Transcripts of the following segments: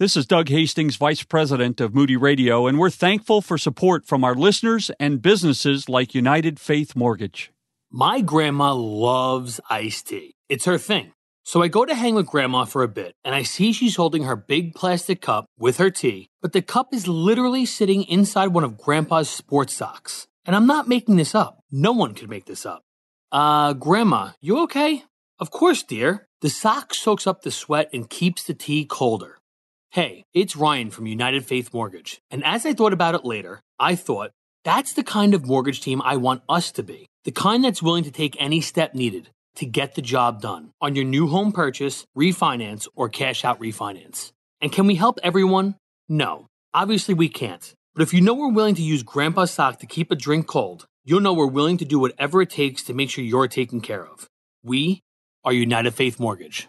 This is Doug Hastings, Vice President of Moody Radio, and we're thankful for support from our listeners and businesses like United Faith Mortgage. My grandma loves iced tea. It's her thing. So I go to hang with grandma for a bit, and I see she's holding her big plastic cup with her tea, but the cup is literally sitting inside one of grandpa's sports socks. And I'm not making this up. No one could make this up. Uh, grandma, you okay? Of course, dear. The sock soaks up the sweat and keeps the tea colder. Hey, it's Ryan from United Faith Mortgage. And as I thought about it later, I thought, that's the kind of mortgage team I want us to be. The kind that's willing to take any step needed to get the job done on your new home purchase, refinance, or cash out refinance. And can we help everyone? No, obviously we can't. But if you know we're willing to use Grandpa's sock to keep a drink cold, you'll know we're willing to do whatever it takes to make sure you're taken care of. We are United Faith Mortgage.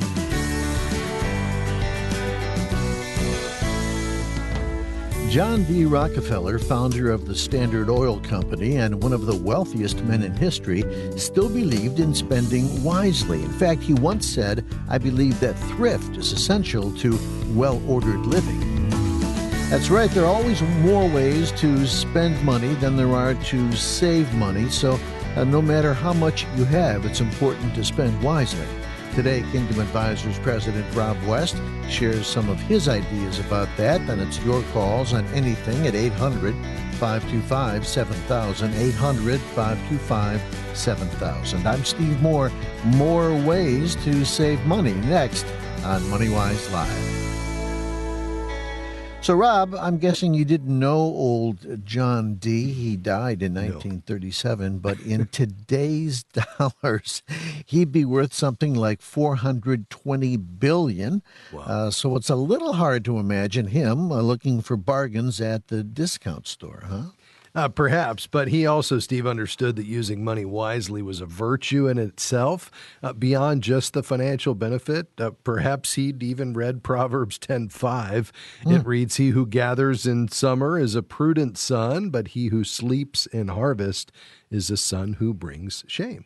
John D. Rockefeller, founder of the Standard Oil Company and one of the wealthiest men in history, still believed in spending wisely. In fact, he once said, I believe that thrift is essential to well ordered living. That's right, there are always more ways to spend money than there are to save money, so uh, no matter how much you have, it's important to spend wisely. Today, Kingdom Advisors President Rob West shares some of his ideas about that, and it's your calls on anything at 800 525 7000. 800 525 7000. I'm Steve Moore. More ways to save money next on MoneyWise Live. So, Rob, I'm guessing you didn't know old John D. He died in 1937, no. but in today's dollars, he'd be worth something like 420 billion. Wow. Uh, so it's a little hard to imagine him uh, looking for bargains at the discount store, huh? Uh, perhaps, but he also, Steve, understood that using money wisely was a virtue in itself, uh, beyond just the financial benefit. Uh, perhaps he'd even read Proverbs 10:5. Mm. It reads, "He who gathers in summer is a prudent son, but he who sleeps in harvest is a son who brings shame."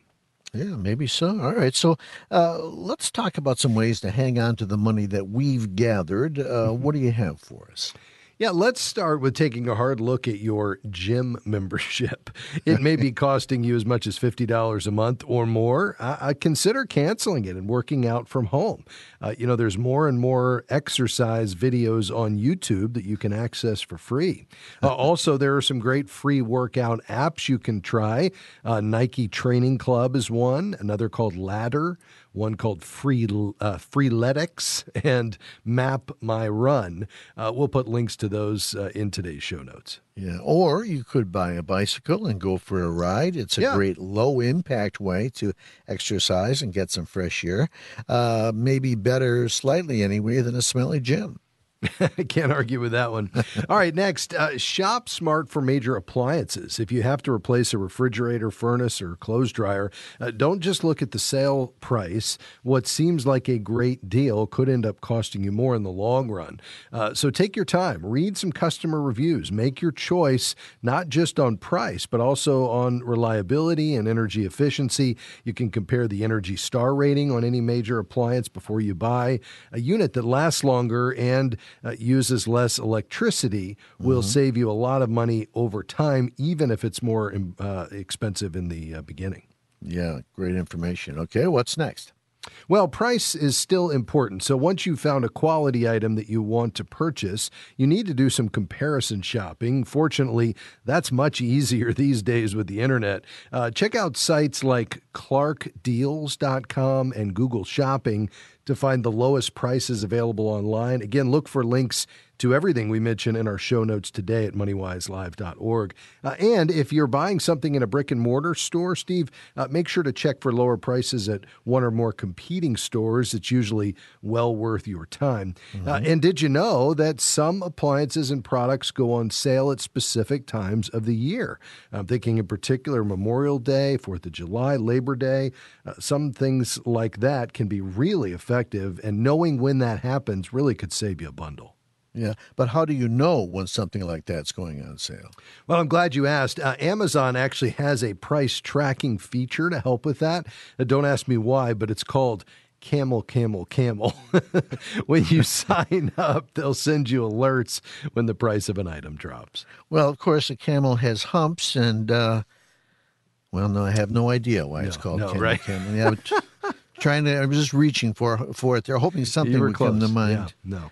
Yeah, maybe so. All right. So uh, let's talk about some ways to hang on to the money that we've gathered. Uh, mm-hmm. What do you have for us? Yeah, let's start with taking a hard look at your gym membership. It may be costing you as much as $50 a month or more. Uh, consider canceling it and working out from home. Uh, you know, there's more and more exercise videos on YouTube that you can access for free. Uh, also, there are some great free workout apps you can try. Uh, Nike Training Club is one, another called Ladder one called Free uh, Freeletics and Map My Run. Uh, we'll put links to those uh, in today's show notes. Yeah, or you could buy a bicycle and go for a ride. It's a yeah. great low impact way to exercise and get some fresh air. Uh, maybe better, slightly anyway, than a smelly gym. I can't argue with that one. All right, next, uh, shop smart for major appliances. If you have to replace a refrigerator, furnace, or clothes dryer, uh, don't just look at the sale price. What seems like a great deal could end up costing you more in the long run. Uh, so take your time, read some customer reviews, make your choice not just on price, but also on reliability and energy efficiency. You can compare the Energy Star rating on any major appliance before you buy a unit that lasts longer and uh, uses less electricity will mm-hmm. save you a lot of money over time, even if it's more um, uh, expensive in the uh, beginning. Yeah, great information. Okay, what's next? Well, price is still important. So once you've found a quality item that you want to purchase, you need to do some comparison shopping. Fortunately, that's much easier these days with the internet. Uh, check out sites like clarkdeals.com and Google Shopping to find the lowest prices available online. Again, look for links to everything we mention in our show notes today at moneywiselive.org. Uh, and if you're buying something in a brick and mortar store, Steve, uh, make sure to check for lower prices at one or more competing stores. It's usually well worth your time. Uh, mm-hmm. and did you know that some appliances and products go on sale at specific times of the year? I'm thinking in particular Memorial Day, 4th of July, Labor Day. Uh, some things like that can be really effective, and knowing when that happens really could save you a bundle. Yeah, but how do you know when something like that's going on sale? Well, I'm glad you asked. Uh, Amazon actually has a price tracking feature to help with that. Uh, don't ask me why, but it's called Camel, Camel, Camel. when you sign up, they'll send you alerts when the price of an item drops. Well, of course, a camel has humps, and uh, well, no, I have no idea why no, it's called no, camel, right? camel. Yeah, trying to, I'm just reaching for for it. They're hoping something would close. come to mind. Yeah, no.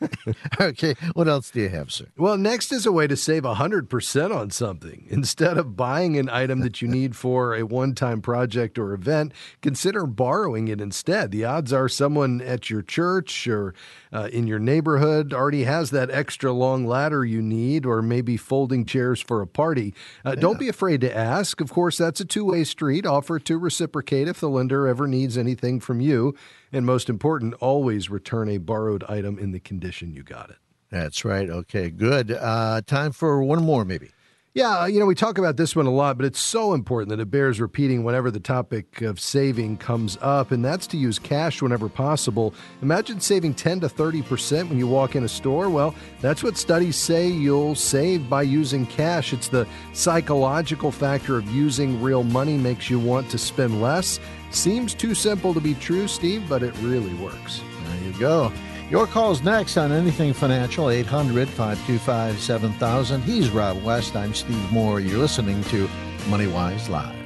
okay, what else do you have, sir? Well, next is a way to save 100% on something. Instead of buying an item that you need for a one time project or event, consider borrowing it instead. The odds are someone at your church or uh, in your neighborhood already has that extra long ladder you need, or maybe folding chairs for a party. Uh, yeah. Don't be afraid to ask. Of course, that's a two way street. Offer to reciprocate if the lender ever needs anything from you. And most important, always return a borrowed item in the condition you got it. That's right. Okay, good. Uh, time for one more, maybe. Yeah, you know, we talk about this one a lot, but it's so important that it bears repeating whenever the topic of saving comes up, and that's to use cash whenever possible. Imagine saving 10 to 30% when you walk in a store. Well, that's what studies say you'll save by using cash. It's the psychological factor of using real money makes you want to spend less. Seems too simple to be true, Steve, but it really works. There you go. Your call's next on Anything Financial, 800 525 7000. He's Rob West. I'm Steve Moore. You're listening to MoneyWise Live.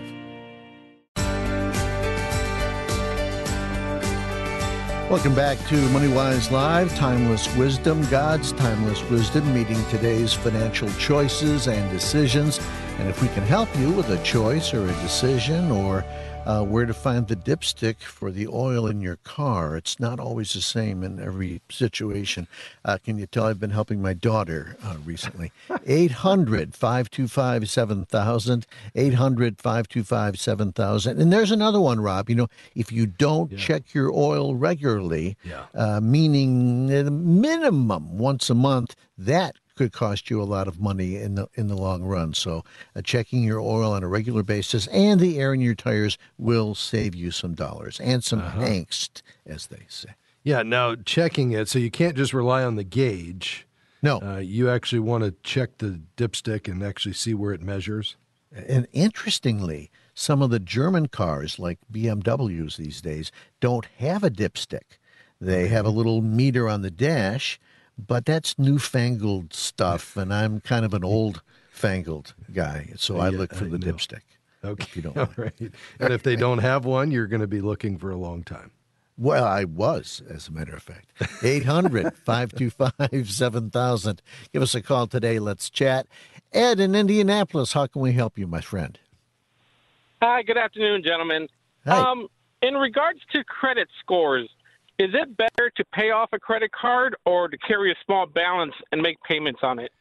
Welcome back to MoneyWise Live. Timeless wisdom, God's timeless wisdom, meeting today's financial choices and decisions. And if we can help you with a choice or a decision or uh, where to find the dipstick for the oil in your car. It's not always the same in every situation. Uh, can you tell I've been helping my daughter uh, recently? 800 525 7000. 800 525 7000. And there's another one, Rob. You know, if you don't yeah. check your oil regularly, yeah. Uh, meaning at a minimum once a month, that could cost you a lot of money in the in the long run. So, uh, checking your oil on a regular basis and the air in your tires will save you some dollars and some uh-huh. angst, as they say. Yeah. Now, checking it, so you can't just rely on the gauge. No, uh, you actually want to check the dipstick and actually see where it measures. And interestingly, some of the German cars, like BMWs these days, don't have a dipstick. They have a little meter on the dash but that's newfangled stuff, and I'm kind of an old fangled guy, so yeah, I look for the I dipstick. Okay, if you don't all right. And if they don't have one, you're going to be looking for a long time. Well, I was, as a matter of fact. 800 525 7000. Give us a call today. Let's chat. Ed in Indianapolis, how can we help you, my friend? Hi, good afternoon, gentlemen. Hi. Um, in regards to credit scores, is it better to pay off a credit card or to carry a small balance and make payments on it?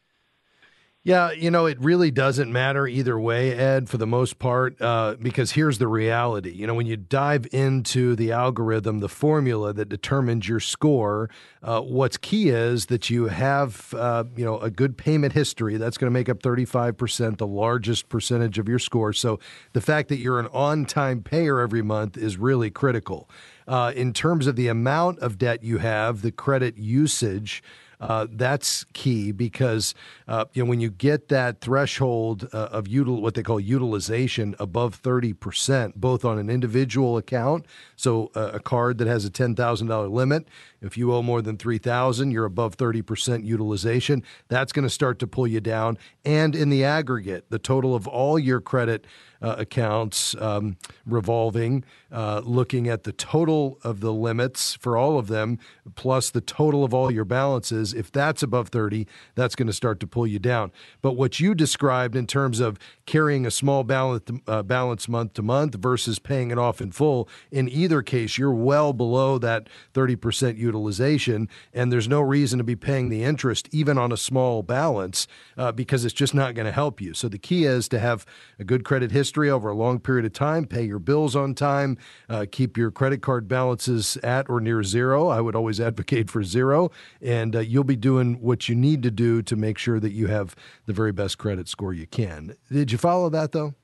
Yeah, you know, it really doesn't matter either way, Ed, for the most part, uh, because here's the reality. You know, when you dive into the algorithm, the formula that determines your score, uh, what's key is that you have, uh, you know, a good payment history. That's going to make up 35%, the largest percentage of your score. So the fact that you're an on time payer every month is really critical. Uh, in terms of the amount of debt you have, the credit usage, uh, that's key because uh, you know when you get that threshold uh, of util- what they call utilization above thirty percent, both on an individual account, so uh, a card that has a ten thousand dollar limit, if you owe more than three thousand, you're above thirty percent utilization. That's going to start to pull you down, and in the aggregate, the total of all your credit uh, accounts um, revolving, uh, looking at the total of the limits for all of them, plus the total of all your balances. If that's above 30, that's going to start to pull you down. But what you described in terms of carrying a small balance, uh, balance month to month versus paying it off in full, in either case, you're well below that 30% utilization, and there's no reason to be paying the interest even on a small balance uh, because it's just not going to help you. So the key is to have a good credit history over a long period of time, pay your bills on time, uh, keep your credit card balances at or near zero. I would always advocate for zero, and uh, you'll be doing what you need to do to make sure that you have the very best credit score you can. Did you follow that though?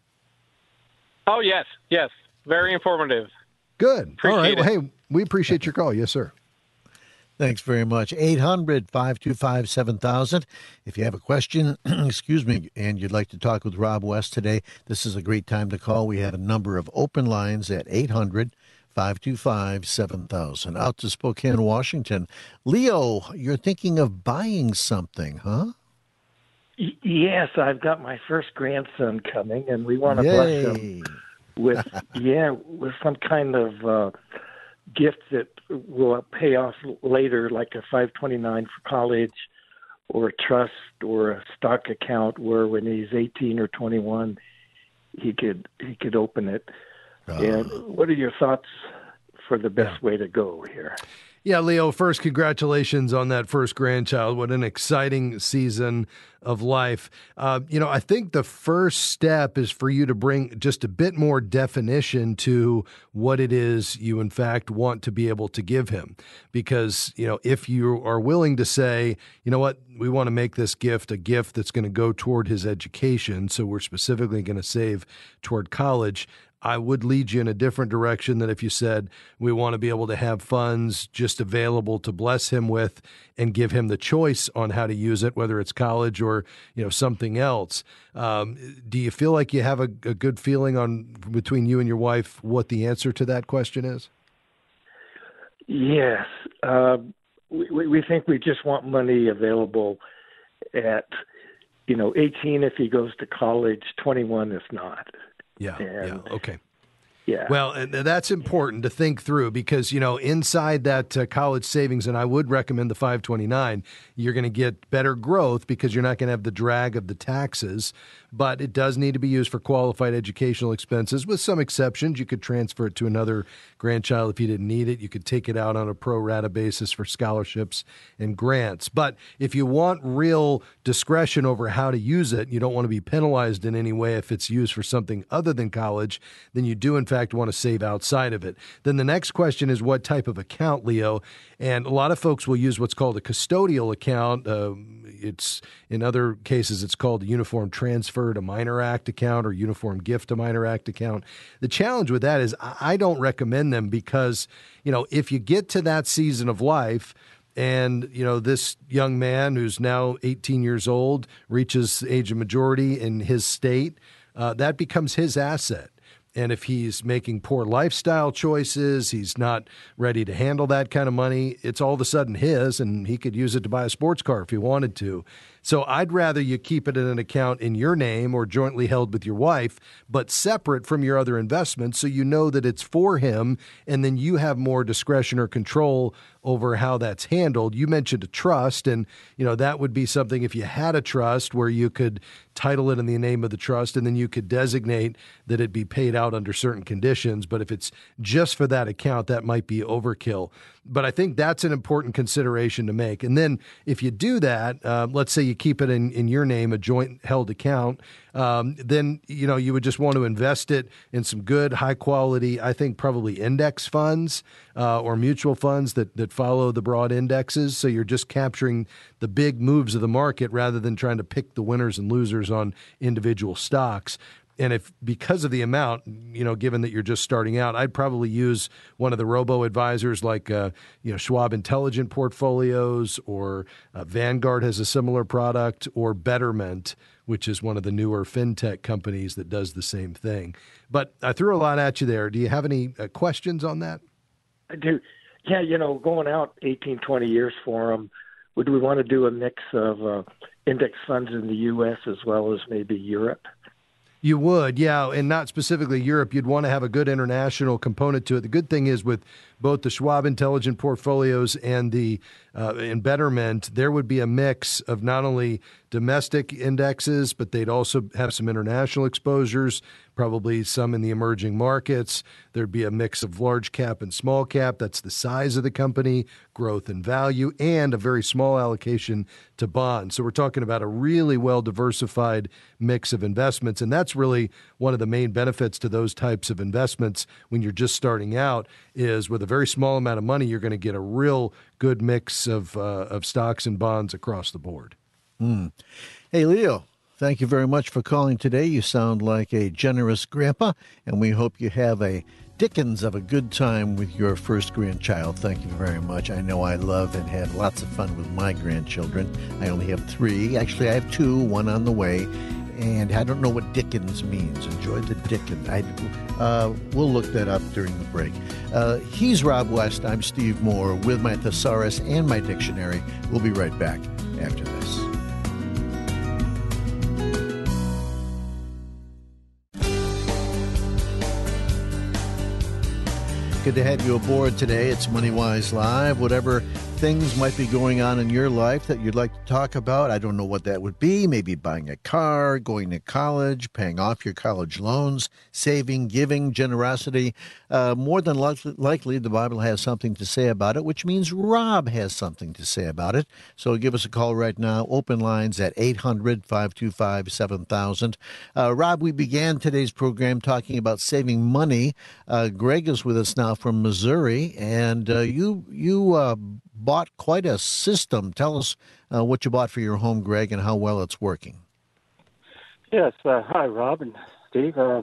Oh yes, yes, very informative. Good. Appreciate All right. Well, hey, we appreciate your call. Yes, sir. Thanks very much. 800 525 7000. If you have a question, excuse me, and you'd like to talk with Rob West today, this is a great time to call. We have a number of open lines at 800 525 7000. Out to Spokane, Washington. Leo, you're thinking of buying something, huh? Yes, I've got my first grandson coming, and we want to bless him with yeah, with some kind of uh, gift that will pay off later, like a 529 for college, or a trust, or a stock account, where when he's 18 or 21, he could he could open it. Uh. And what are your thoughts for the best way to go here? Yeah, Leo, first, congratulations on that first grandchild. What an exciting season of life. Uh, you know, I think the first step is for you to bring just a bit more definition to what it is you, in fact, want to be able to give him. Because, you know, if you are willing to say, you know what, we want to make this gift a gift that's going to go toward his education, so we're specifically going to save toward college. I would lead you in a different direction than if you said we want to be able to have funds just available to bless him with and give him the choice on how to use it, whether it's college or you know something else. Um, do you feel like you have a, a good feeling on between you and your wife what the answer to that question is? Yes, uh, we, we think we just want money available at, you know, 18 if he goes to college, 21 if not. Yeah. And- yeah. Okay. Yeah. Well, and that's important to think through because, you know, inside that uh, college savings, and I would recommend the 529, you're going to get better growth because you're not going to have the drag of the taxes, but it does need to be used for qualified educational expenses with some exceptions. You could transfer it to another grandchild if you didn't need it. You could take it out on a pro rata basis for scholarships and grants. But if you want real discretion over how to use it, you don't want to be penalized in any way if it's used for something other than college, then you do, in fact, want to save outside of it. Then the next question is what type of account, Leo? And a lot of folks will use what's called a custodial account. Um, it's in other cases it's called a uniform transfer to minor act account or uniform gift to minor act account. The challenge with that is I I don't recommend them because you know if you get to that season of life and you know this young man who's now 18 years old reaches age of majority in his state, uh, that becomes his asset. And if he's making poor lifestyle choices, he's not ready to handle that kind of money, it's all of a sudden his, and he could use it to buy a sports car if he wanted to. So I'd rather you keep it in an account in your name or jointly held with your wife, but separate from your other investments so you know that it's for him, and then you have more discretion or control over how that's handled. You mentioned a trust, and you know that would be something if you had a trust where you could title it in the name of the trust, and then you could designate that it be paid out under certain conditions. But if it's just for that account, that might be overkill. But I think that's an important consideration to make. And then if you do that, uh, let's say you keep it in, in your name, a joint held account, um, then you know you would just want to invest it in some good, high quality. I think probably index funds uh, or mutual funds that that follow the broad indexes. So you're just capturing the big moves of the market rather than trying to pick the winners and losers on individual stocks. And if because of the amount, you know, given that you're just starting out, I'd probably use one of the robo advisors like, uh, you know, Schwab Intelligent Portfolios or uh, Vanguard has a similar product or Betterment, which is one of the newer fintech companies that does the same thing. But I threw a lot at you there. Do you have any uh, questions on that? I do. Yeah, you know, going out 18, 20 years for them, would we want to do a mix of uh, index funds in the U.S. as well as maybe Europe? You would, yeah, and not specifically Europe. You'd want to have a good international component to it. The good thing is with both the Schwab Intelligent Portfolios and the uh, in Betterment, there would be a mix of not only domestic indexes, but they'd also have some international exposures, probably some in the emerging markets. There'd be a mix of large cap and small cap. That's the size of the company, growth and value, and a very small allocation to bonds. So we're talking about a really well diversified mix of investments. And that's really one of the main benefits to those types of investments when you're just starting out is with a very small amount of money, you're going to get a real good mix of, uh, of stocks and bonds across the board. Mm. Hey, Leo, thank you very much for calling today. You sound like a generous grandpa, and we hope you have a Dickens of a good time with your first grandchild. Thank you very much. I know I love and had lots of fun with my grandchildren. I only have three. Actually, I have two, one on the way. And I don't know what Dickens means. Enjoy the Dickens. I, uh, we'll look that up during the break. Uh, he's Rob West. I'm Steve Moore with my thesaurus and my dictionary. We'll be right back after this. Good to have you aboard today. It's MoneyWise Live. Whatever things might be going on in your life that you'd like to talk about, I don't know what that would be. Maybe buying a car, going to college, paying off your college loans, saving, giving, generosity. Uh, more than likely, the Bible has something to say about it, which means Rob has something to say about it. So give us a call right now. Open lines at 800 525 7000. Uh, Rob, we began today's program talking about saving money. Uh, Greg is with us now from Missouri, and uh, you you uh, bought quite a system. Tell us uh, what you bought for your home, Greg, and how well it's working. Yes. Uh, hi, Rob and Steve. Uh,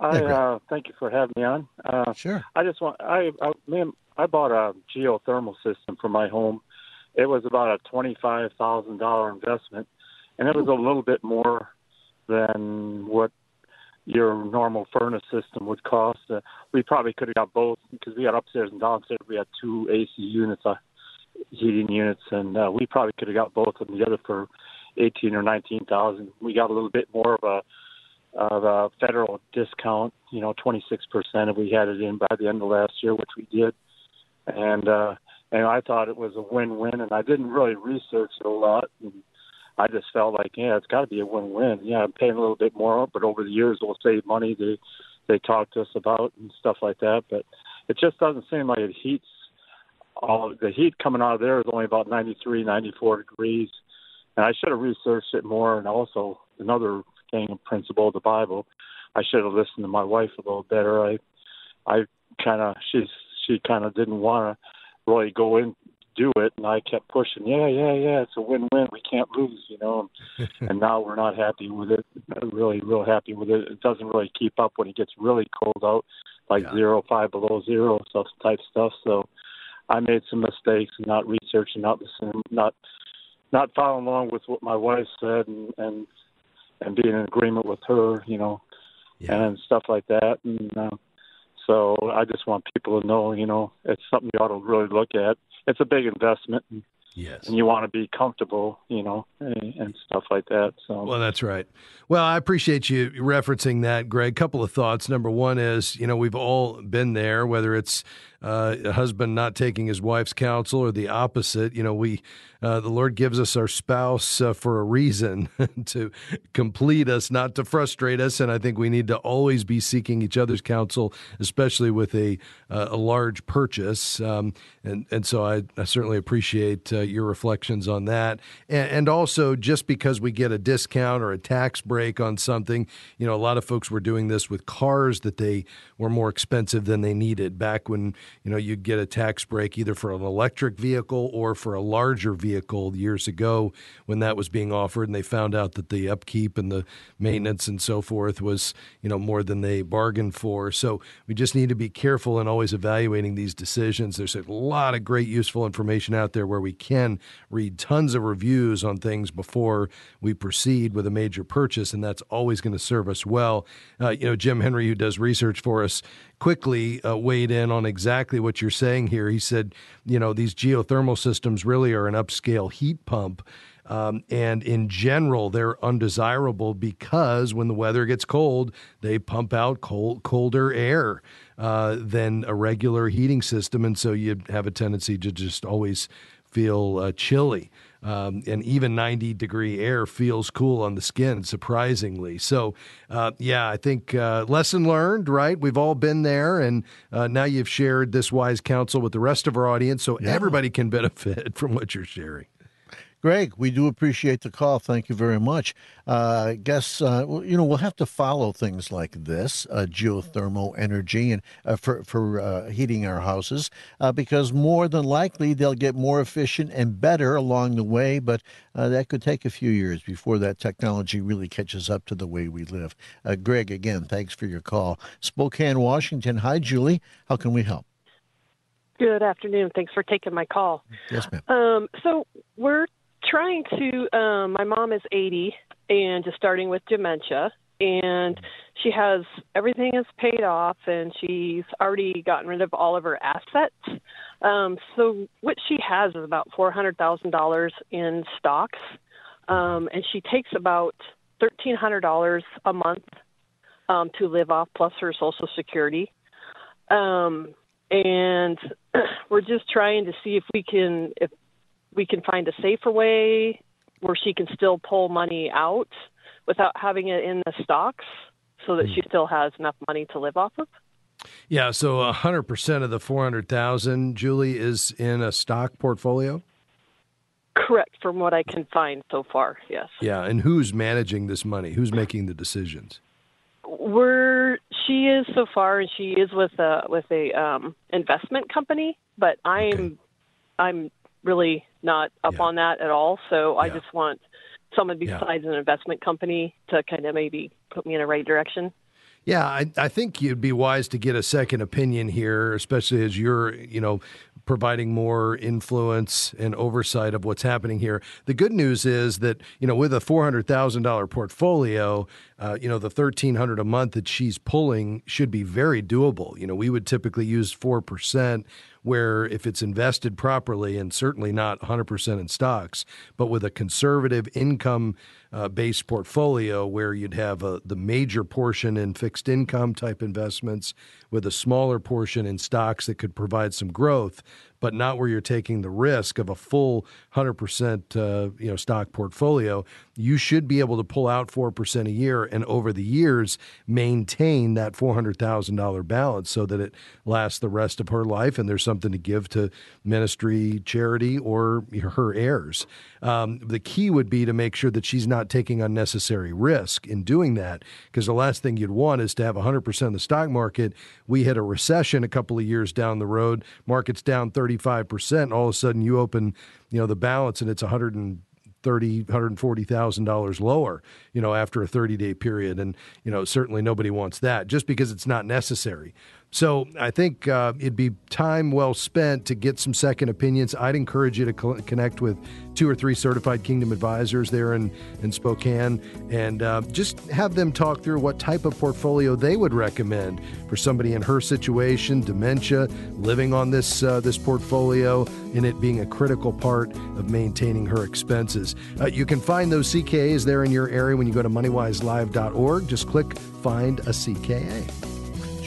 I uh, thank you for having me on. Uh, sure. I just want I I, man, I bought a geothermal system for my home. It was about a twenty five thousand dollar investment, and it was a little bit more than what your normal furnace system would cost. Uh, we probably could have got both because we had upstairs and downstairs. We had two AC units, heating units, and uh, we probably could have got both of them together for eighteen or nineteen thousand. We got a little bit more of a of a federal discount, you know, twenty six percent if we had it in by the end of last year, which we did, and uh, and I thought it was a win win, and I didn't really research it a lot. And, I just felt like, yeah, it's got to be a win-win. Yeah, I'm paying a little bit more, but over the years we'll save money. They they talk to us about and stuff like that. But it just doesn't seem like it heats. All the heat coming out of there is only about 93, 94 degrees, and I should have researched it more. And also another thing, principle of the Bible, I should have listened to my wife a little better. I I kind of she's she kind of didn't want to really go in do it, and I kept pushing. Yeah, yeah, yeah. It's a win-win. We can't lose, you know. and now we're not happy with it. Really, real happy with it. It doesn't really keep up when it gets really cold out, like yeah. zero, five below zero, stuff type stuff. So I made some mistakes and not researching, not listening, not not following along with what my wife said, and and and being in agreement with her, you know, yeah. and stuff like that. And uh, so I just want people to know, you know, it's something you ought to really look at it's a big investment. Yes. And you want to be comfortable, you know, and stuff like that. So Well, that's right. Well, I appreciate you referencing that, Greg. Couple of thoughts. Number one is, you know, we've all been there, whether it's uh, a husband not taking his wife's counsel or the opposite. You know, we uh, the Lord gives us our spouse uh, for a reason to complete us, not to frustrate us. And I think we need to always be seeking each other's counsel, especially with a uh, a large purchase. Um, and and so I, I certainly appreciate uh, your reflections on that. And, and also, just because we get a discount or a tax break on something, you know, a lot of folks were doing this with cars that they were more expensive than they needed back when you know you'd get a tax break either for an electric vehicle or for a larger vehicle years ago when that was being offered, and they found out that the upkeep and the maintenance and so forth was you know more than they bargained for. So we just need to be careful in always evaluating these decisions. There's a lot of great useful information out there where we can read tons of reviews on things before we proceed with a major purchase, and that's always going to serve us well. Uh, you know, Jim Henry, who does research for us, quickly uh, weighed in on exactly what you're saying here. He said, you know, these geothermal systems really are an upscale heat pump. Um, and in general, they're undesirable because when the weather gets cold, they pump out cold, colder air uh, than a regular heating system. And so you have a tendency to just always feel uh, chilly. Um, and even 90 degree air feels cool on the skin, surprisingly. So, uh, yeah, I think uh, lesson learned, right? We've all been there, and uh, now you've shared this wise counsel with the rest of our audience, so yeah. everybody can benefit from what you're sharing. Greg, we do appreciate the call. Thank you very much. Uh, I guess uh, you know we'll have to follow things like this, uh, geothermal energy, and uh, for for uh, heating our houses, uh, because more than likely they'll get more efficient and better along the way. But that could take a few years before that technology really catches up to the way we live. Greg, again, thanks for your call. Spokane, Washington. Hi, Julie. How can we help? Good afternoon. Thanks for taking my call. Yes, ma'am. Um, so we're trying to. Um, my mom is 80 and just starting with dementia, and she has everything is paid off, and she's already gotten rid of all of her assets. Um, so what she has is about four hundred thousand dollars in stocks, um, and she takes about thirteen hundred dollars a month um, to live off, plus her Social Security. Um, and we're just trying to see if we can if we can find a safer way where she can still pull money out without having it in the stocks so that she still has enough money to live off of. Yeah, so 100% of the 400,000 Julie is in a stock portfolio? Correct, from what I can find so far. Yes. Yeah, and who's managing this money? Who's making the decisions? We're she is so far, and she is with a with a um, investment company. But I'm okay. I'm really not up yeah. on that at all. So yeah. I just want someone besides yeah. an investment company to kind of maybe put me in the right direction. Yeah, I, I think you'd be wise to get a second opinion here, especially as you're, you know, providing more influence and oversight of what's happening here. The good news is that you know with a four hundred thousand dollar portfolio, uh, you know the thirteen hundred a month that she's pulling should be very doable. You know we would typically use four percent where if it's invested properly and certainly not 100% in stocks, but with a conservative income uh, based portfolio where you'd have a, the major portion in fixed income type investments with a smaller portion in stocks that could provide some growth, but not where you're taking the risk of a full 100% uh, you know stock portfolio. You should be able to pull out 4% a year and over the years maintain that $400,000 balance so that it lasts the rest of her life and there's something to give to ministry, charity, or her heirs. Um, the key would be to make sure that she's not taking unnecessary risk in doing that because the last thing you'd want is to have 100% of the stock market. We hit a recession a couple of years down the road, market's down 35%, all of a sudden you open, you know, the balance and it's 100 thirty, hundred forty thousand dollars lower, you know, after a thirty day period, and you know, certainly nobody wants that just because it's not necessary. So I think uh, it'd be time well spent to get some second opinions. I'd encourage you to co- connect with two or three certified Kingdom advisors there in, in Spokane and uh, just have them talk through what type of portfolio they would recommend for somebody in her situation, dementia, living on this uh, this portfolio, and it being a critical part of maintaining her expenses. Uh, you can find those CKAs there in your area when you go to moneywiselive.org. Just click Find a CKA.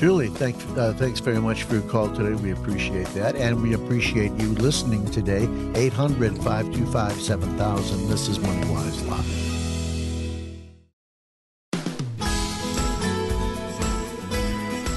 Julie, thank, uh, thanks very much for your call today. We appreciate that. And we appreciate you listening today. 800 525 7000. This is Money Wise Live.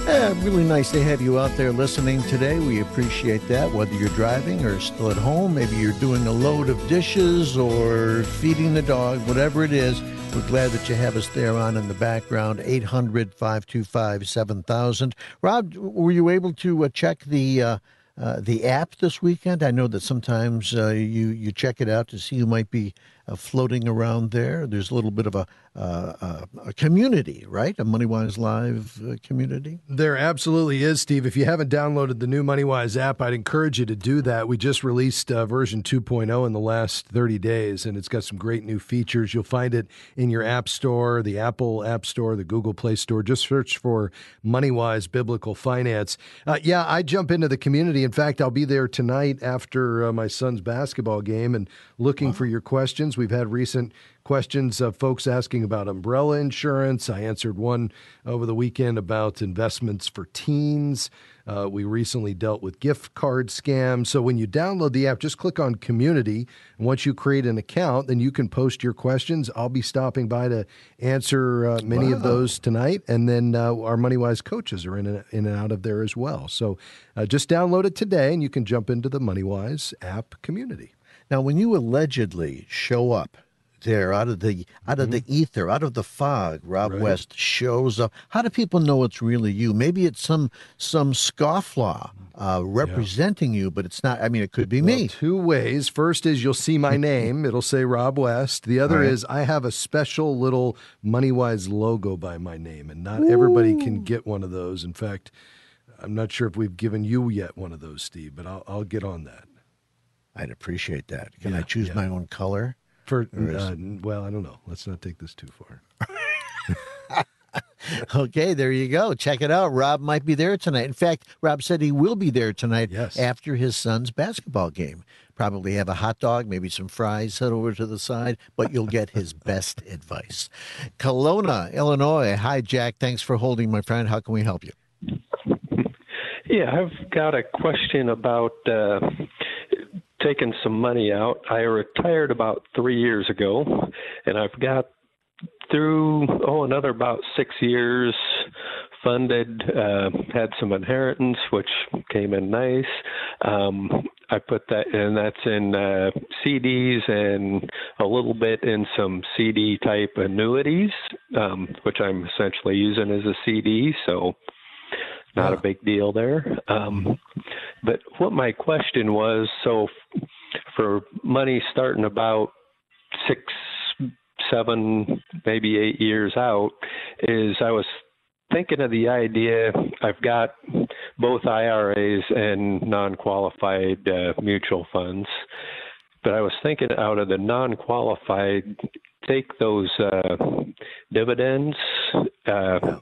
Yeah, really nice to have you out there listening today. We appreciate that. Whether you're driving or still at home, maybe you're doing a load of dishes or feeding the dog, whatever it is. We're glad that you have us there on in the background, 800 525 7000. Rob, were you able to uh, check the. Uh, uh, the app this weekend. I know that sometimes uh, you you check it out to see who might be uh, floating around there. There's a little bit of a, uh, a community, right? A MoneyWise Live uh, community. There absolutely is, Steve. If you haven't downloaded the new MoneyWise app, I'd encourage you to do that. We just released uh, version 2.0 in the last 30 days, and it's got some great new features. You'll find it in your App Store, the Apple App Store, the Google Play Store. Just search for MoneyWise Biblical Finance. Uh, yeah, I jump into the community. In fact, I'll be there tonight after uh, my son's basketball game and looking wow. for your questions. We've had recent questions of folks asking about umbrella insurance. I answered one over the weekend about investments for teens. Uh, we recently dealt with gift card scams. So when you download the app, just click on community. And once you create an account, then you can post your questions. I'll be stopping by to answer uh, many wow. of those tonight. And then uh, our MoneyWise coaches are in and, in and out of there as well. So uh, just download it today and you can jump into the MoneyWise app community. Now, when you allegedly show up there out of the out of mm-hmm. the ether, out of the fog. Rob right. West shows up. How do people know it's really you? Maybe it's some some scofflaw uh, representing yeah. you, but it's not. I mean, it could be well, me. Two ways. First is you'll see my name. It'll say Rob West. The other right. is I have a special little MoneyWise logo by my name, and not Ooh. everybody can get one of those. In fact, I'm not sure if we've given you yet one of those, Steve, but I'll, I'll get on that. I'd appreciate that. Can yeah, I choose yeah. my own color? For uh, well, I don't know. Let's not take this too far. okay, there you go. Check it out. Rob might be there tonight. In fact, Rob said he will be there tonight yes. after his son's basketball game. Probably have a hot dog, maybe some fries set over to the side, but you'll get his best advice. Kelowna, Illinois. Hi, Jack. Thanks for holding, my friend. How can we help you? Yeah, I've got a question about uh, taken some money out. I retired about three years ago, and I've got through oh another about six years funded uh had some inheritance which came in nice um i put that and that's in uh cds and a little bit in some cd type annuities um which i'm essentially using as a cd so not a big deal there um but what my question was so for money starting about six, seven, maybe eight years out, is I was thinking of the idea I've got both IRAs and non qualified uh, mutual funds. But I was thinking out of the non qualified, take those uh, dividends, uh,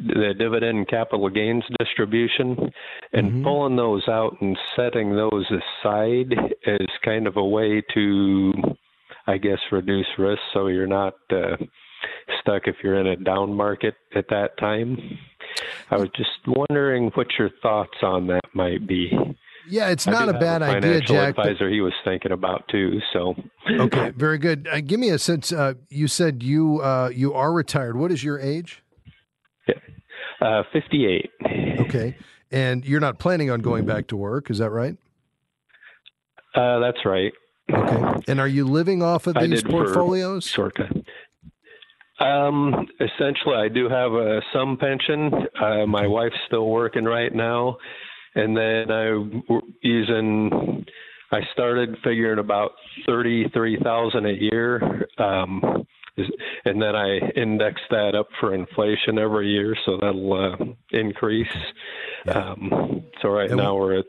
the dividend capital gains distribution and mm-hmm. pulling those out and setting those aside is kind of a way to i guess reduce risk so you're not uh, stuck if you're in a down market at that time i was just wondering what your thoughts on that might be yeah, it's not a bad a idea, Jack. Advisor he was thinking about too. So okay, very good. Uh, give me a sense. Uh, you said you uh, you are retired. What is your age? Uh, 58. Okay. And you're not planning on going back to work, is that right? Uh, that's right. Okay. And are you living off of these portfolios? Short time. Um, essentially, I do have a some pension. Uh, my wife's still working right now, and then I'm using. I started figuring about thirty three thousand a year. Um, and then I index that up for inflation every year, so that'll uh, increase. Yeah. Um, so right and now we're at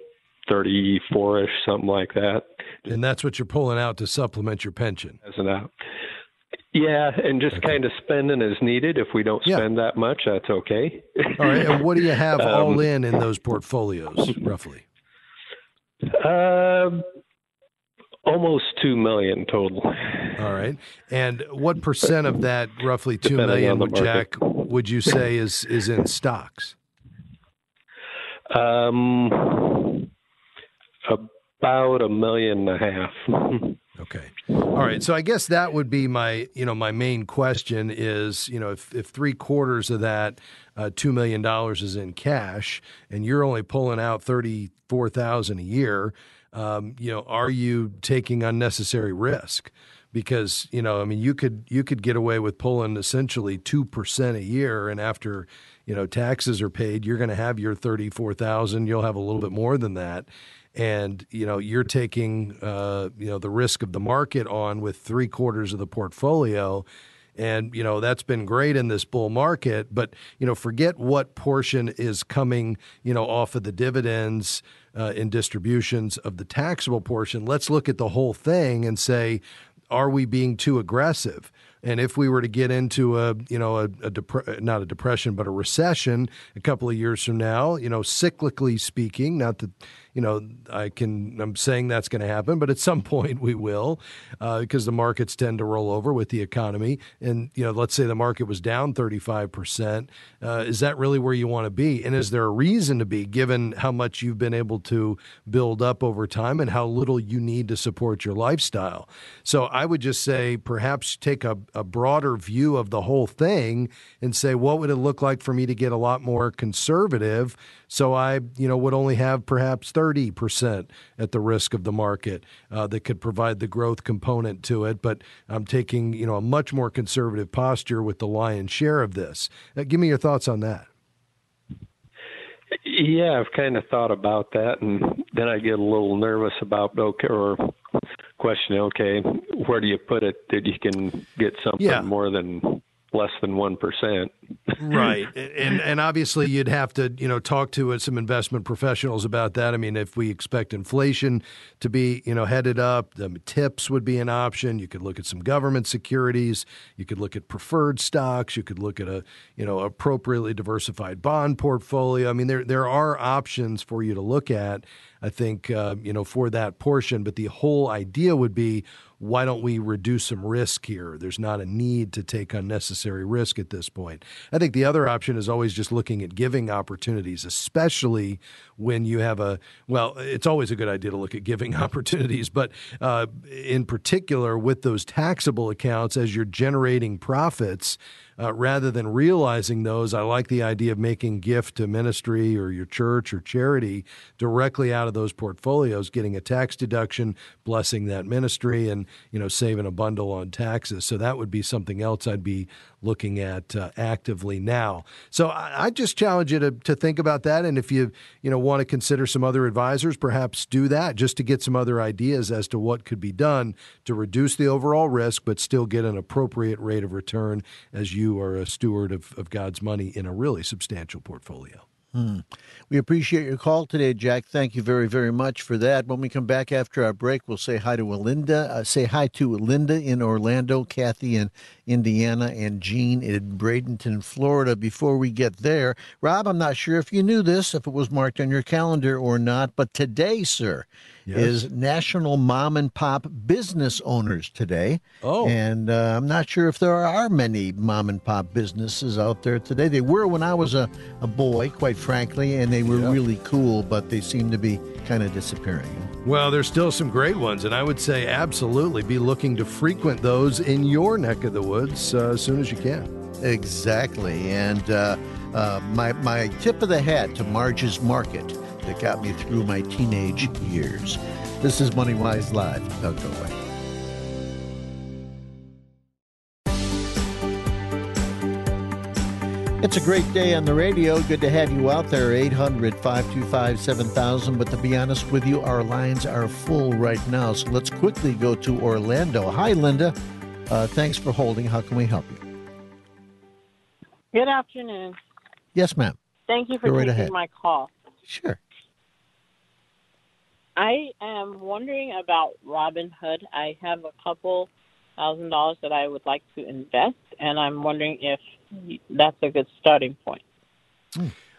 34 ish, something like that. And that's what you're pulling out to supplement your pension. As an out. Yeah, and just okay. kind of spending as needed. If we don't spend yeah. that much, that's okay. all right. And what do you have um, all in in those portfolios, roughly? Uh, Almost two million total. All right. And what percent of that, roughly two million, Jack, would you say is is in stocks? Um, about a million and a half. Okay. All right. So I guess that would be my, you know, my main question is, you know, if, if three quarters of that uh, two million dollars is in cash, and you're only pulling out thirty four thousand a year, um, you know, are you taking unnecessary risk because you know, I mean, you could you could get away with pulling essentially two percent a year, and after you know taxes are paid, you're going to have your thirty four thousand. You'll have a little bit more than that, and you know you're taking uh, you know the risk of the market on with three quarters of the portfolio. And, you know, that's been great in this bull market. But, you know, forget what portion is coming, you know, off of the dividends uh, in distributions of the taxable portion. Let's look at the whole thing and say, are we being too aggressive? And if we were to get into a, you know, a, a dep- not a depression, but a recession a couple of years from now, you know, cyclically speaking, not that you know, I can, I'm saying that's going to happen, but at some point we will uh, because the markets tend to roll over with the economy. And, you know, let's say the market was down 35%. Uh, is that really where you want to be? And is there a reason to be given how much you've been able to build up over time and how little you need to support your lifestyle? So I would just say perhaps take a, a broader view of the whole thing and say, what would it look like for me to get a lot more conservative? So I, you know, would only have perhaps 30% at the risk of the market uh, that could provide the growth component to it. But I'm taking, you know, a much more conservative posture with the lion's share of this. Uh, give me your thoughts on that. Yeah, I've kind of thought about that, and then I get a little nervous about okay, or questioning, okay, where do you put it that you can get something yeah. more than less than 1%. right. And and obviously you'd have to, you know, talk to some investment professionals about that. I mean, if we expect inflation to be, you know, headed up, the TIPS would be an option. You could look at some government securities, you could look at preferred stocks, you could look at a, you know, appropriately diversified bond portfolio. I mean, there there are options for you to look at. I think, uh, you know, for that portion. But the whole idea would be why don't we reduce some risk here? There's not a need to take unnecessary risk at this point. I think the other option is always just looking at giving opportunities, especially when you have a, well, it's always a good idea to look at giving opportunities, but uh, in particular with those taxable accounts as you're generating profits uh, rather than realizing those, I like the idea of making gift to ministry or your church or charity directly out of those portfolios, getting a tax deduction, blessing that ministry, and you know saving a bundle on taxes. So that would be something else I'd be looking at uh, actively now. So I, I, just challenge you to, to think about that. And if you you know want to consider some other advisors, perhaps do that just to get some other ideas as to what could be done to reduce the overall risk, but still get an appropriate rate of return as you are a steward of, of God's money in a really substantial portfolio. Hmm. We appreciate your call today, Jack. Thank you very, very much for that. When we come back after our break, we'll say hi to Linda. Uh, say hi to Linda in Orlando, Kathy in Indiana, and Jean in Bradenton, Florida. Before we get there, Rob, I'm not sure if you knew this, if it was marked on your calendar or not, but today, sir, yes. is National Mom and Pop Business Owners today. Oh. And uh, I'm not sure if there are many mom and pop businesses out there today. They were when I was a, a boy, quite frankly, and they were yeah. really cool, but they seem to be kind of disappearing. Well, there's still some great ones, and I would say absolutely be looking to frequent those in your neck of the woods uh, as soon as you can. Exactly. And uh, uh, my, my tip of the hat to Marge's Market that got me through my teenage years. This is MoneyWise Live. Don't go away. It's a great day on the radio. Good to have you out there. 800 525 7000. But to be honest with you, our lines are full right now. So let's quickly go to Orlando. Hi, Linda. Uh, thanks for holding. How can we help you? Good afternoon. Yes, ma'am. Thank you for right taking ahead. my call. Sure. I am wondering about Robinhood. I have a couple thousand dollars that I would like to invest, and I'm wondering if that's a good starting point.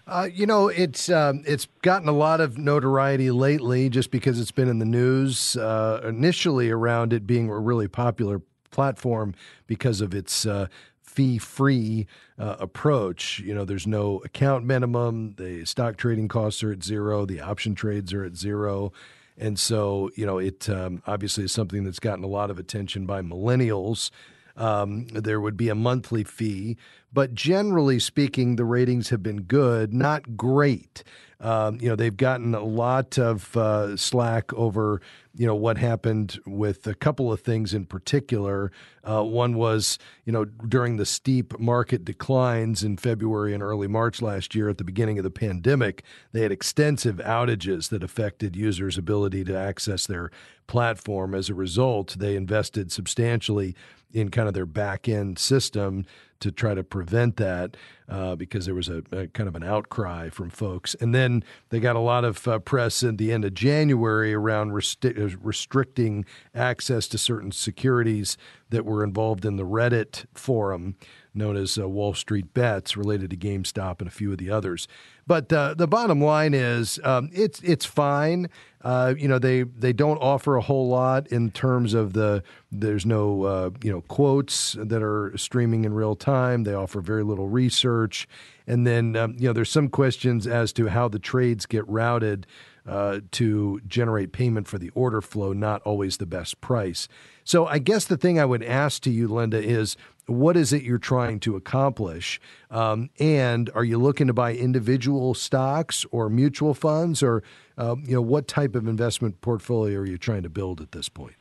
Uh, you know, it's um, it's gotten a lot of notoriety lately, just because it's been in the news. Uh, initially, around it being a really popular platform because of its uh, fee-free uh, approach. You know, there's no account minimum. The stock trading costs are at zero. The option trades are at zero. And so, you know, it um, obviously is something that's gotten a lot of attention by millennials. Um, there would be a monthly fee, but generally speaking, the ratings have been good, not great. Um, you know, they've gotten a lot of uh, slack over you know what happened with a couple of things in particular. Uh, one was you know during the steep market declines in February and early March last year at the beginning of the pandemic, they had extensive outages that affected users' ability to access their platform. As a result, they invested substantially in kind of their back end system to try to prevent that uh, because there was a, a, kind of an outcry from folks. And then they got a lot of uh, press at the end of January around resti- uh, restricting access to certain securities that were involved in the Reddit forum known as uh, Wall Street Bets related to GameStop and a few of the others. But uh, the bottom line is um, it's it's fine. Uh, you know they they don't offer a whole lot in terms of the there's no uh, you know quotes that are streaming in real time. They offer very little research, and then um, you know there's some questions as to how the trades get routed. Uh, to generate payment for the order flow, not always the best price. So, I guess the thing I would ask to you, Linda, is what is it you're trying to accomplish? Um, and are you looking to buy individual stocks or mutual funds, or uh, you know what type of investment portfolio are you trying to build at this point?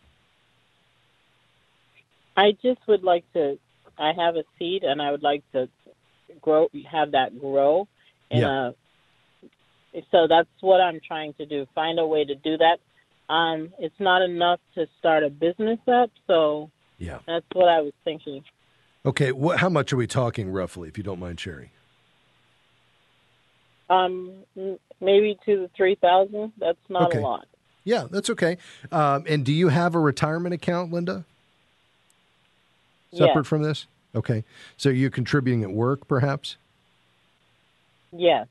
I just would like to. I have a seed, and I would like to grow, have that grow. And yeah. so that's what I'm trying to do. Find a way to do that. Um, it's not enough to start a business up, so yeah, that's what I was thinking. Okay, what, how much are we talking roughly, if you don't mind sharing? Um, maybe to three thousand. That's not okay. a lot. Yeah, that's okay. Um, and do you have a retirement account, Linda? Separate yes. from this? Okay. So you're contributing at work, perhaps? Yes.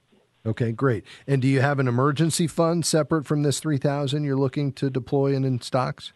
Okay, great. And do you have an emergency fund separate from this three thousand you're looking to deploy in, in stocks?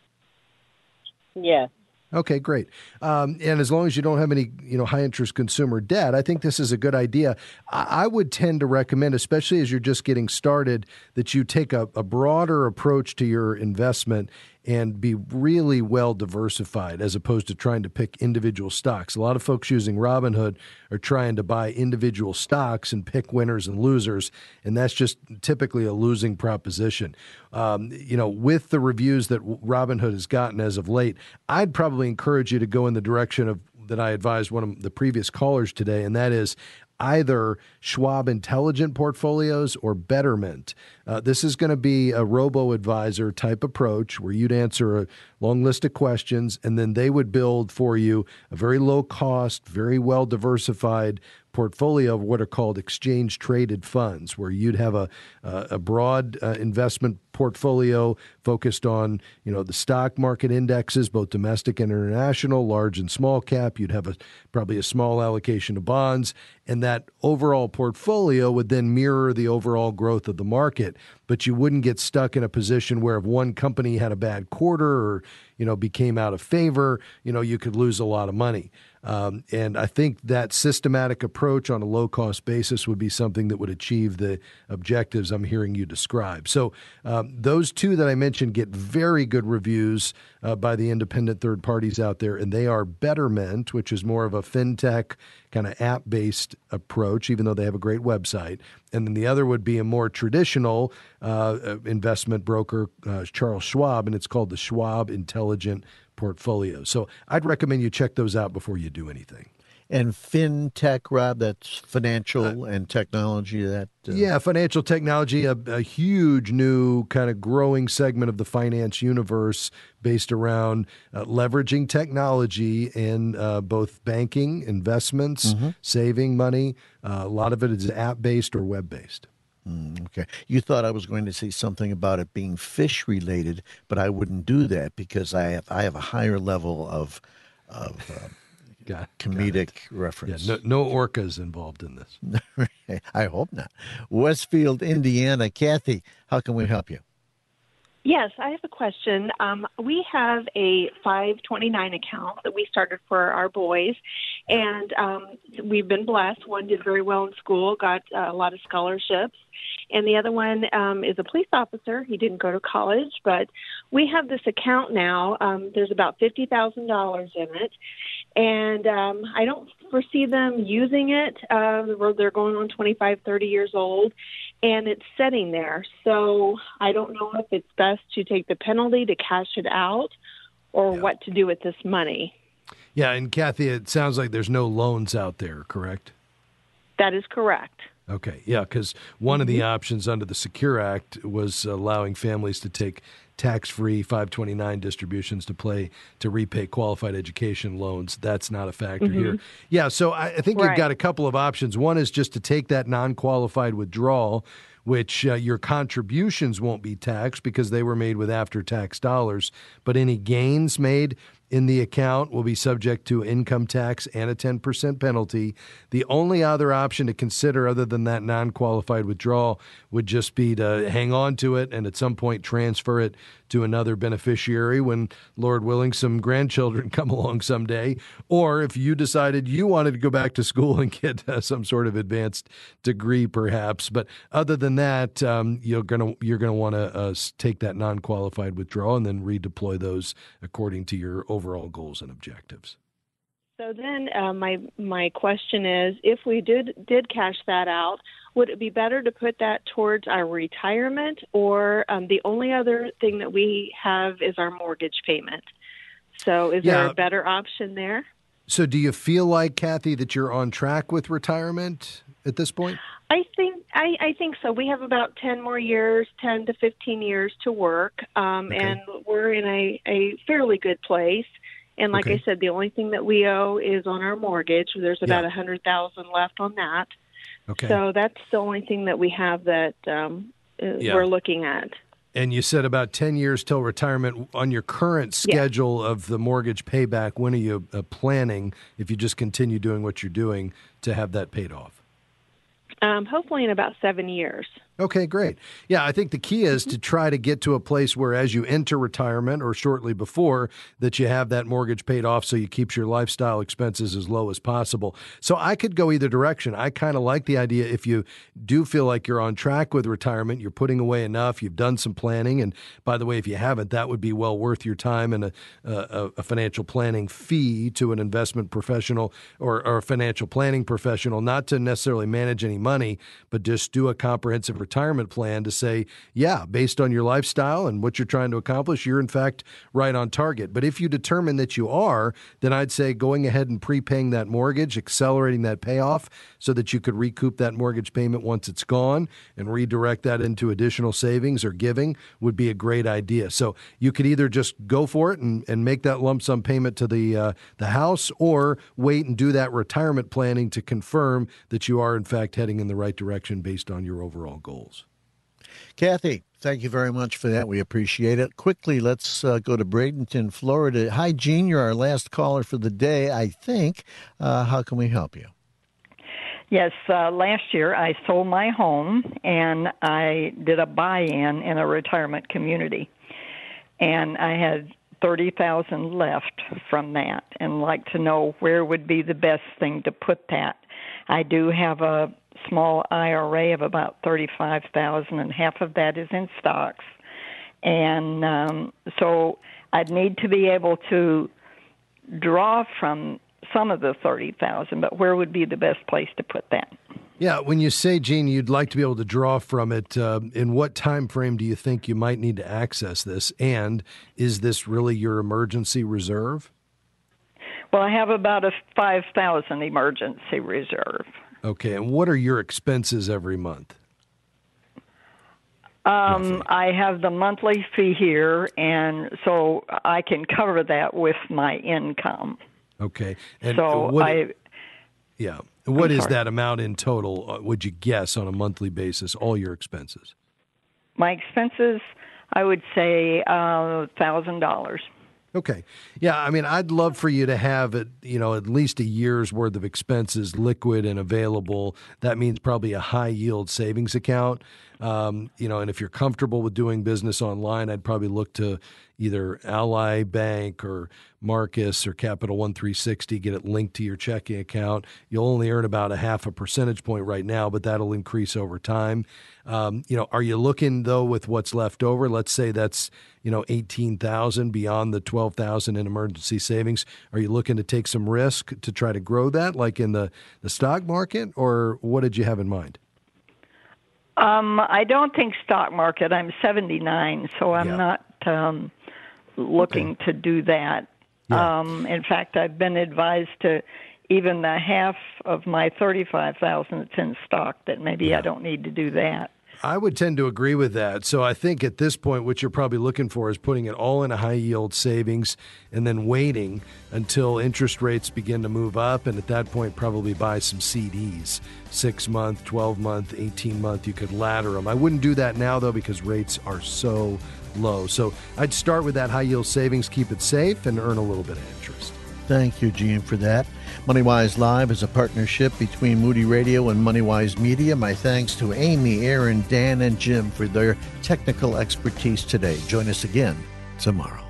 Yes. Okay, great. Um, and as long as you don't have any, you know, high interest consumer debt, I think this is a good idea. I, I would tend to recommend, especially as you're just getting started, that you take a, a broader approach to your investment and be really well diversified as opposed to trying to pick individual stocks. A lot of folks using Robinhood are trying to buy individual stocks and pick winners and losers, and that's just typically a losing proposition. Um, you know, with the reviews that Robinhood has gotten as of late, I'd probably encourage you to go in the direction of that I advised one of the previous callers today, and that is either Schwab Intelligent Portfolios or Betterment. Uh, this is going to be a robo advisor type approach where you'd answer a long list of questions and then they would build for you a very low cost, very well diversified portfolio of what are called exchange traded funds, where you'd have a, uh, a broad uh, investment portfolio focused on you know the stock market indexes, both domestic and international, large and small cap. You'd have a probably a small allocation of bonds, and that overall portfolio would then mirror the overall growth of the market. But you wouldn't get stuck in a position where if one company had a bad quarter or you know became out of favor, you know you could lose a lot of money. Um, and I think that systematic approach on a low cost basis would be something that would achieve the objectives I'm hearing you describe. So, um, those two that I mentioned get very good reviews uh, by the independent third parties out there, and they are Betterment, which is more of a fintech kind of app based approach, even though they have a great website. And then the other would be a more traditional uh, uh investment broker, uh, Charles Schwab, and it's called the Schwab Intelligent portfolio. So I'd recommend you check those out before you do anything. And fintech, Rob, that's financial uh, and technology. That uh... yeah, financial technology, a, a, huge new kind of growing segment of the finance universe based around uh, leveraging technology in uh, both banking, investments, mm-hmm. saving money. Uh, a lot of it is app based or web based. Mm, okay. You thought I was going to say something about it being fish related, but I wouldn't do that because I have I have a higher level of of uh, got, comedic got reference. Yeah, no, no orcas involved in this. I hope not. Westfield, Indiana. Kathy, how can we help you? Yes, I have a question. Um, we have a 529 account that we started for our boys, and um, we've been blessed. One did very well in school, got uh, a lot of scholarships, and the other one um, is a police officer. He didn't go to college, but we have this account now. Um, there's about fifty thousand dollars in it, and um, I don't foresee them using it. Uh, they're going on 25, 30 years old, and it's sitting there. So I don't know if it's best to take the penalty to cash it out or what to do with this money. Yeah, and Kathy, it sounds like there's no loans out there, correct? That is correct. Okay, yeah, because one of the options under the Secure Act was allowing families to take tax-free 529 distributions to play to repay qualified education loans. That's not a factor Mhm. here. Yeah, so I, I think you've got a couple of options. One is just to take that non-qualified withdrawal, which uh, your contributions won't be taxed because they were made with after-tax dollars, but any gains made in the account will be subject to income tax and a 10% penalty. The only other option to consider, other than that non qualified withdrawal, would just be to hang on to it and at some point transfer it to another beneficiary when, Lord willing, some grandchildren come along someday. Or if you decided you wanted to go back to school and get uh, some sort of advanced degree, perhaps. But other than that, um, you're gonna you're gonna want to uh, take that non qualified withdrawal and then redeploy those according to your overall goals and objectives. So then, uh, my my question is, if we did did cash that out, would it be better to put that towards our retirement, or um, the only other thing that we have is our mortgage payment? So, is there a better option there? So, do you feel like Kathy that you're on track with retirement at this point? I think I, I think so. We have about ten more years, ten to fifteen years to work, um, and we're in a, a fairly good place. And like Okay. I said, the only thing that we owe is on our mortgage. There's about Yeah. a hundred thousand left on that. Okay. So that's the only thing that we have that um, uh, Yeah. we're looking at. And you said about 10 years till retirement. On your current Yeah. schedule of the mortgage payback, when are you uh, planning, if you just continue doing what you're doing, to have that paid off? Um, hopefully, in about seven years. Okay, great. Yeah, I think the key is to mm-hmm. try to get to a place where as you enter retirement or shortly before that you have that mortgage paid off so you keep your lifestyle expenses as low as possible. So I could go either direction. I kind of like the idea if you do feel like you're on track with retirement, you're putting away enough, you've done some planning and by the way if you haven't that would be well worth your time and a a, a financial planning fee to an investment professional or, or a financial planning professional not to necessarily manage any money but just do a comprehensive retirement plan to say, yeah, based on your lifestyle and what you're trying to accomplish, you're in fact right on target. But if you determine that you are, then I'd say going ahead and prepaying that mortgage, accelerating that payoff so that you could recoup that mortgage payment once it's gone and redirect that into additional savings or giving would be a great idea. So you could either just go for it and, and make that lump sum payment to the uh, the house or wait and do that retirement planning to confirm that you are in fact heading in the right direction based on your overall goals. Kathy, thank you very much for that. We appreciate it. Quickly, let's uh, go to Bradenton, Florida. Hi, Gene. You're our last caller for the day, I think. Uh, how can we help you? Yes, uh, last year I sold my home and I did a buy-in in a retirement community, and I had thirty thousand left from that, and like to know where would be the best thing to put that. I do have a small IRA of about thirty-five thousand, and half of that is in stocks, and um, so I'd need to be able to draw from some of the 30,000, but where would be the best place to put that? Yeah, when you say, Gene, you'd like to be able to draw from it, uh, in what time frame do you think you might need to access this? And is this really your emergency reserve? Well, I have about a 5,000 emergency reserve. Okay, and what are your expenses every month? Um, I have the monthly fee here, and so I can cover that with my income. Okay, and so what, I, yeah, what I'm is sorry. that amount in total? uh, Would you guess on a monthly basis all your expenses? my expenses, I would say uh, thousand dollars. Okay. Yeah, I mean, I'd love for you to have it, you know, at least a year's worth of expenses liquid and available. That means probably a high yield savings account. Um, you know, and if you're comfortable with doing business online, I'd probably look to either Ally Bank or Marcus or Capital One 360, get it linked to your checking account. You'll only earn about a half a percentage point right now, but that'll increase over time. Um, you know, are you looking though with what's left over? Let's say that's you know eighteen thousand beyond the twelve thousand in emergency savings. Are you looking to take some risk to try to grow that, like in the the stock market, or what did you have in mind? Um, I don't think stock market. I'm 79, so I'm Yeah. not um, looking to do that. Yeah. Um, in fact, I've been advised to even the half of my 35,000 that's in stock that maybe I don't need to do that. I would tend to agree with that. So I think at this point, what you're probably looking for is putting it all in a high yield savings and then waiting until interest rates begin to move up. And at that point, probably buy some CDs six month, 12 month, 18 month. You could ladder them. I wouldn't do that now, though, because rates are so low. So I'd start with that high yield savings, keep it safe, and earn a little bit of interest. Thank you, Gene, for that. MoneyWise Live is a partnership between Moody Radio and MoneyWise Media. My thanks to Amy, Aaron, Dan, and Jim for their technical expertise today. Join us again tomorrow.